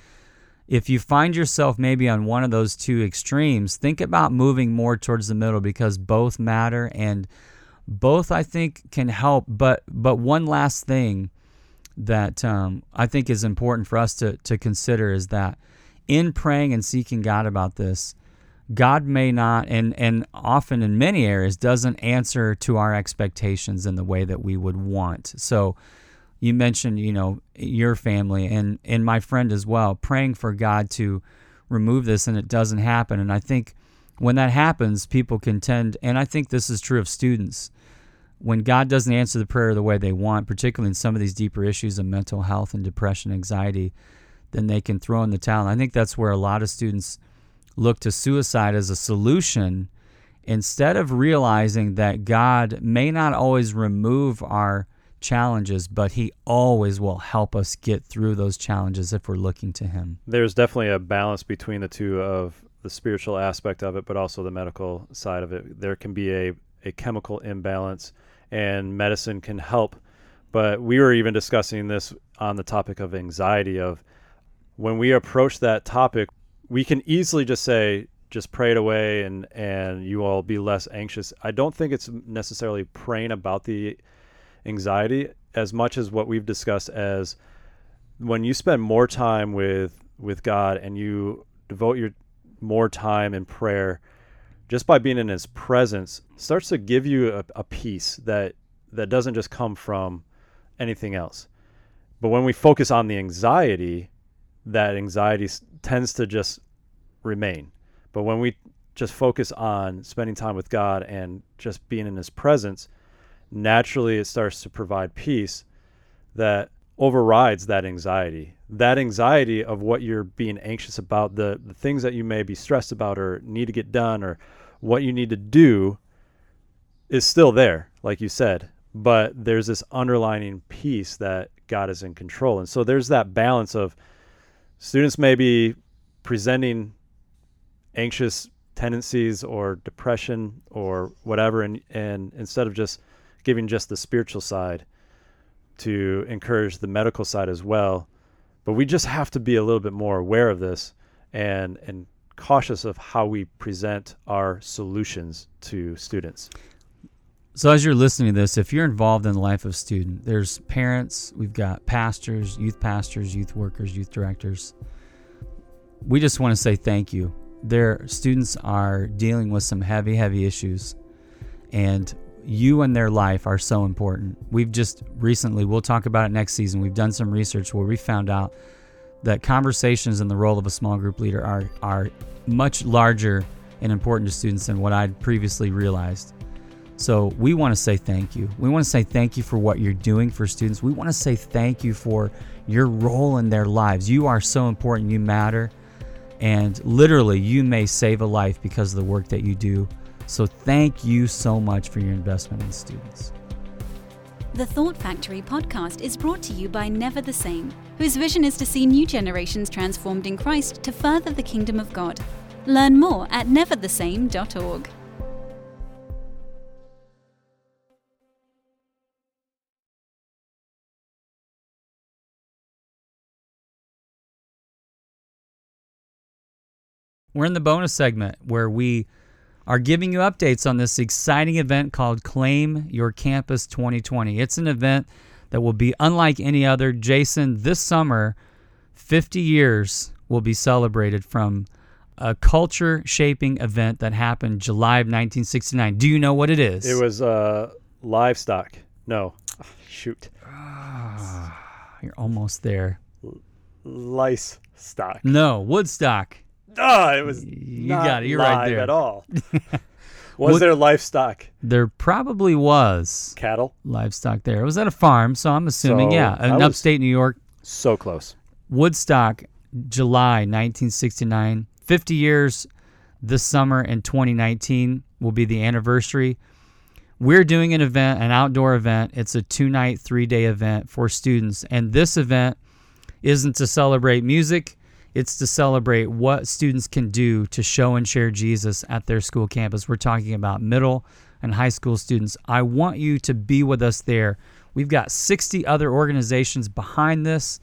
if you find yourself maybe on one of those two extremes, think about moving more towards the middle because both matter and both I think can help. But but one last thing that um, I think is important for us to, to consider is that in praying and seeking God about this, God may not, and, and often in many areas, doesn't answer to our expectations in the way that we would want. So you mentioned, you know, your family and, and my friend as well, praying for God to remove this and it doesn't happen. And I think when that happens, people can tend, and I think this is true of students, when God doesn't answer the prayer the way they want, particularly in some of these deeper issues of mental health and depression, anxiety, then they can throw in the towel. I think that's where a lot of students look to suicide as a solution instead of realizing that God may not always remove our challenges, but He always will help us get through those challenges if we're looking to Him.
There's definitely a balance between the two of the spiritual aspect of it, but also the medical side of it. There can be a, a chemical imbalance and medicine can help. But we were even discussing this on the topic of anxiety of when we approach that topic, we can easily just say, just pray it away and, and you all be less anxious. I don't think it's necessarily praying about the anxiety as much as what we've discussed as when you spend more time with with God and you devote your more time in prayer just by being in his presence starts to give you a, a peace that that doesn't just come from anything else. But when we focus on the anxiety that anxiety tends to just remain. But when we just focus on spending time with god and just being in his presence naturally it starts to provide peace that overrides that anxiety. That anxiety of what you're being anxious about, the, the things that you may be stressed about or need to get done or what you need to do is still there, like you said. But there's this underlining piece that God is in control. And so there's that balance of students may be presenting anxious tendencies or depression or whatever and and instead of just giving just the spiritual side to encourage the medical side as well. But we just have to be a little bit more aware of this and and cautious of how we present our solutions to students.
So as you're listening to this if you're involved in the life of student there's parents we've got pastors youth pastors youth workers youth directors. We just want to say thank you. Their students are dealing with some heavy, heavy issues, and you and their life are so important. We've just recently, we'll talk about it next season. We've done some research where we found out that conversations and the role of a small group leader are are much larger and important to students than what I'd previously realized. So we want to say thank you. We want to say thank you for what you're doing for students. We want to say thank you for your role in their lives. You are so important. You matter. And literally, you may save a life because of the work that you do. So, thank you so much for your investment in students.
The Thought Factory podcast is brought to you by Never the Same, whose vision is to see new generations transformed in Christ to further the kingdom of God. Learn more at neverthesame.org.
We're in the bonus segment where we are giving you updates on this exciting event called Claim Your Campus 2020. It's an event that will be unlike any other. Jason, this summer, 50 years will be celebrated from a culture shaping event that happened July of 1969. Do you know what it is?
It was uh, livestock. No. Oh, shoot.
You're almost there.
Lice stock.
No, Woodstock.
Oh, it was
You
not
got it. You're right there.
at all. was
What-
there livestock
There probably was
cattle?
livestock there. It was at a farm, so I'm assuming,
So,
yeah, in upstate New York.
So close.
Woodstock, July 1969. 50 years this summer in 2019 will be the anniversary. We're doing an event, an outdoor event. It's a two night, three day event for students. And this event isn't to celebrate music, it's to celebrate what students can do to show and share Jesus at their school campus. We're talking about middle and high school students. I want you to be with us there. We've got 60 other organizations behind this,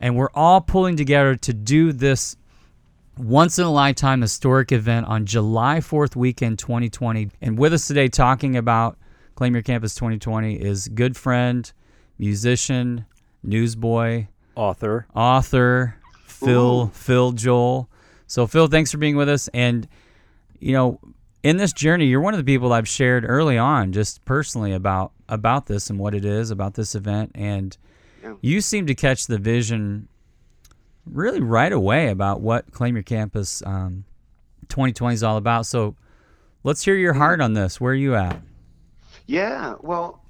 and we're all pulling together to do this once in a lifetime historic event on July 4th weekend 2020. And with us today talking about Claim Your Campus 2020 is good friend, musician, newsboy,
Author.
author Phil
Ooh.
Phil Joel. So Phil, thanks for being with us. And you know, in this journey, you're one of the people I've shared early on, just personally about about this and what it is about this event. And
Yeah.
you seem to catch the vision really right away about what Claim Your Campus um, 2020 is all about. So let's hear your heart on this. Where are you at?
Yeah, well,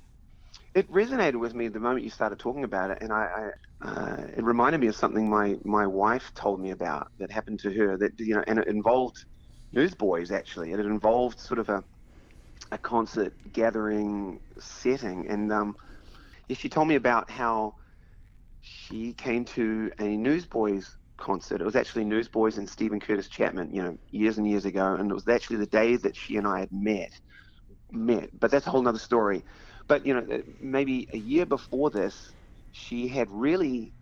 it resonated with me the moment you started talking about it, and I, I uh, it reminded me of something my my wife told me about that happened to her. That you know, and it involved newsboys actually. and It involved sort of a a concert gathering setting, and um, yeah, she told me about how she came to a Newsboys concert. It was actually Newsboys and Steven Curtis Chapman, you know, years and years ago, and it was actually the day that she and I had met. Met, but that's a whole nother story. But you know, uh, maybe a year before this, she had really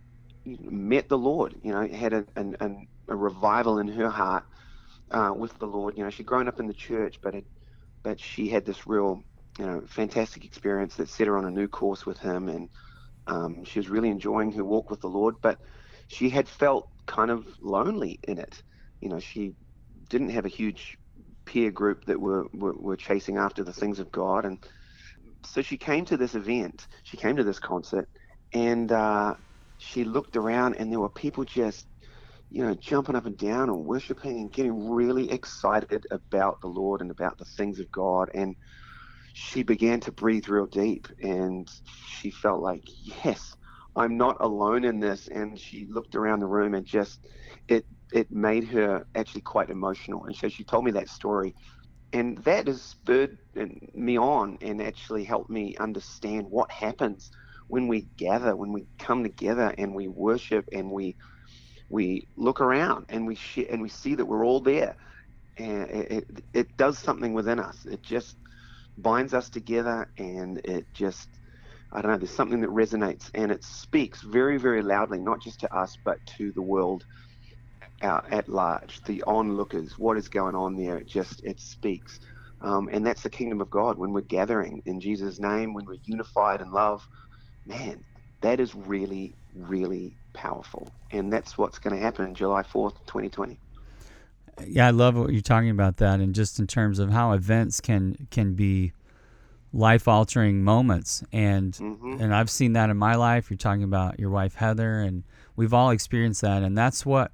met the Lord. You know, had a, an, a revival in her heart uh, with the Lord. You know, she'd grown up in the church, but it, but she had this real, you know, fantastic experience that set her on a new course with Him, and um, she was really enjoying her walk with the Lord. But she had felt kind of lonely in it. You know, she didn't have a huge peer group that were, were, were chasing after the things of God, and so she came to this event. She came to this concert, and uh, she looked around, and there were people just, you know, jumping up and down and worshiping and getting really excited about the Lord and about the things of God. And she began to breathe real deep, and she felt like, yes, I'm not alone in this. And she looked around the room and just it it made her actually quite emotional. And so she told me that story, and that has spurred me on and actually helped me understand what happens when we gather, when we come together and we worship and we we look around and we sh- and we see that we're all there, and it, it, it does something within us. It just binds us together, and it just I don't know. There's something that resonates, and it speaks very very loudly, not just to us but to the world at large, the onlookers. What is going on there? It just it speaks. Um, and that's the kingdom of God when we're gathering in Jesus' name, when we're unified in love. Man, that is really, really powerful. And that's what's going to happen July 4th, 2020.
Yeah, I love what you're talking about that, and just in terms of how events can can be life altering moments, and
mm-hmm.
and I've seen that in my life. You're talking about your wife Heather, and we've all experienced that, and that's what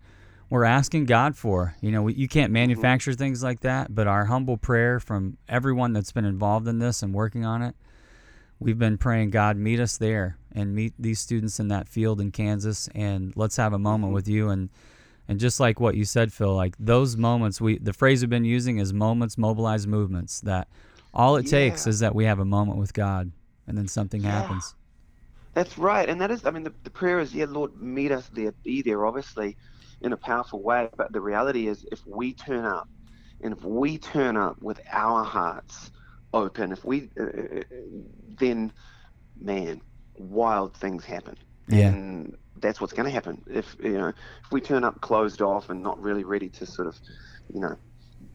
we're asking God for. You know, we, you can't mm-hmm. manufacture mm-hmm. things like that, but our humble prayer from everyone that's been involved in this and working on it, we've been praying, God, meet us there and meet these students in that field in Kansas, and let's have a moment mm-hmm. with you. And and just like what you said, Phil, like those moments, we the phrase we've been using is moments mobilize movements. That all it yeah. takes is that we have a moment with God, and then something yeah. happens.
That's right, and that is, I mean, the, the prayer is, yeah, Lord, meet us there, be there, obviously, in a powerful way. But the reality is, if we turn up, and if we turn up with our hearts open, if we, uh, uh then, man, wild things happen.
Yeah.
And that's what's going to happen if you know if we turn up closed off and not really ready to sort of, you know,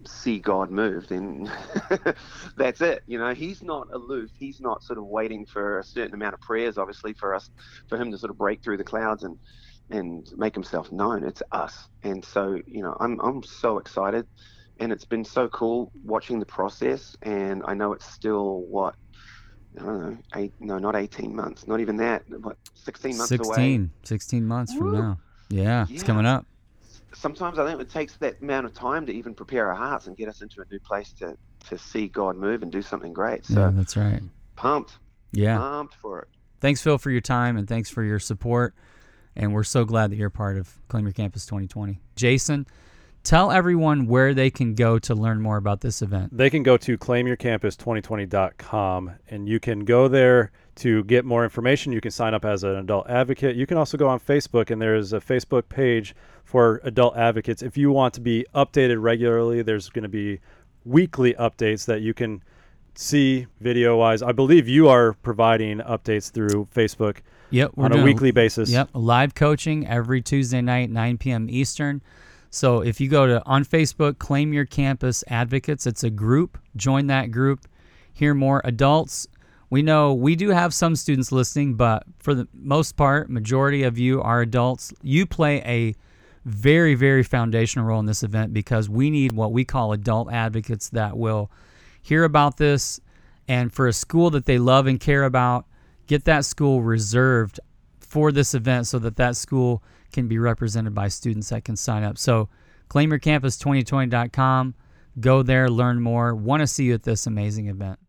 see God move, then that's it. You know, He's not aloof. He's not sort of waiting for a certain amount of prayers, obviously, for us, for Him to sort of break through the clouds and and make Himself known. It's us. And so, you know, I'm I'm so excited, and it's been so cool watching the process. And I know it's still what I don't know, eight, no, not 18 months, not even that, what, 16 months
16, away. 16 months Woo. from now. Yeah, yeah, it's coming up.
Sometimes I think it takes that amount of time to even prepare our hearts and get us into a new place to, to see God move and do something great. So
yeah, that's right.
Pumped.
Yeah.
Pumped for it.
Thanks, Phil, for your time and thanks for your support. And we're so glad that you're part of Claim Your Campus 2020. Jason, Tell everyone where they can go to learn more about this event.
They can go to claimyourcampus2020.com and you can go there to get more information. You can sign up as an adult advocate. You can also go on Facebook and there's a Facebook page for adult advocates. If you want to be updated regularly, there's going to be weekly updates that you can see video wise. I believe you are providing updates through Facebook
yep,
on a weekly basis.
Yep, live coaching every Tuesday night, 9 p.m. Eastern. So if you go to on Facebook, claim your campus advocates, it's a group. Join that group. Hear more adults. We know we do have some students listening, but for the most part, majority of you are adults. You play a very, very foundational role in this event because we need what we call adult advocates that will hear about this and for a school that they love and care about, get that school reserved for this event so that that school can be represented by students that can sign up. So claimyourcampus2020.com. Go there, learn more. Want to see you at this amazing event.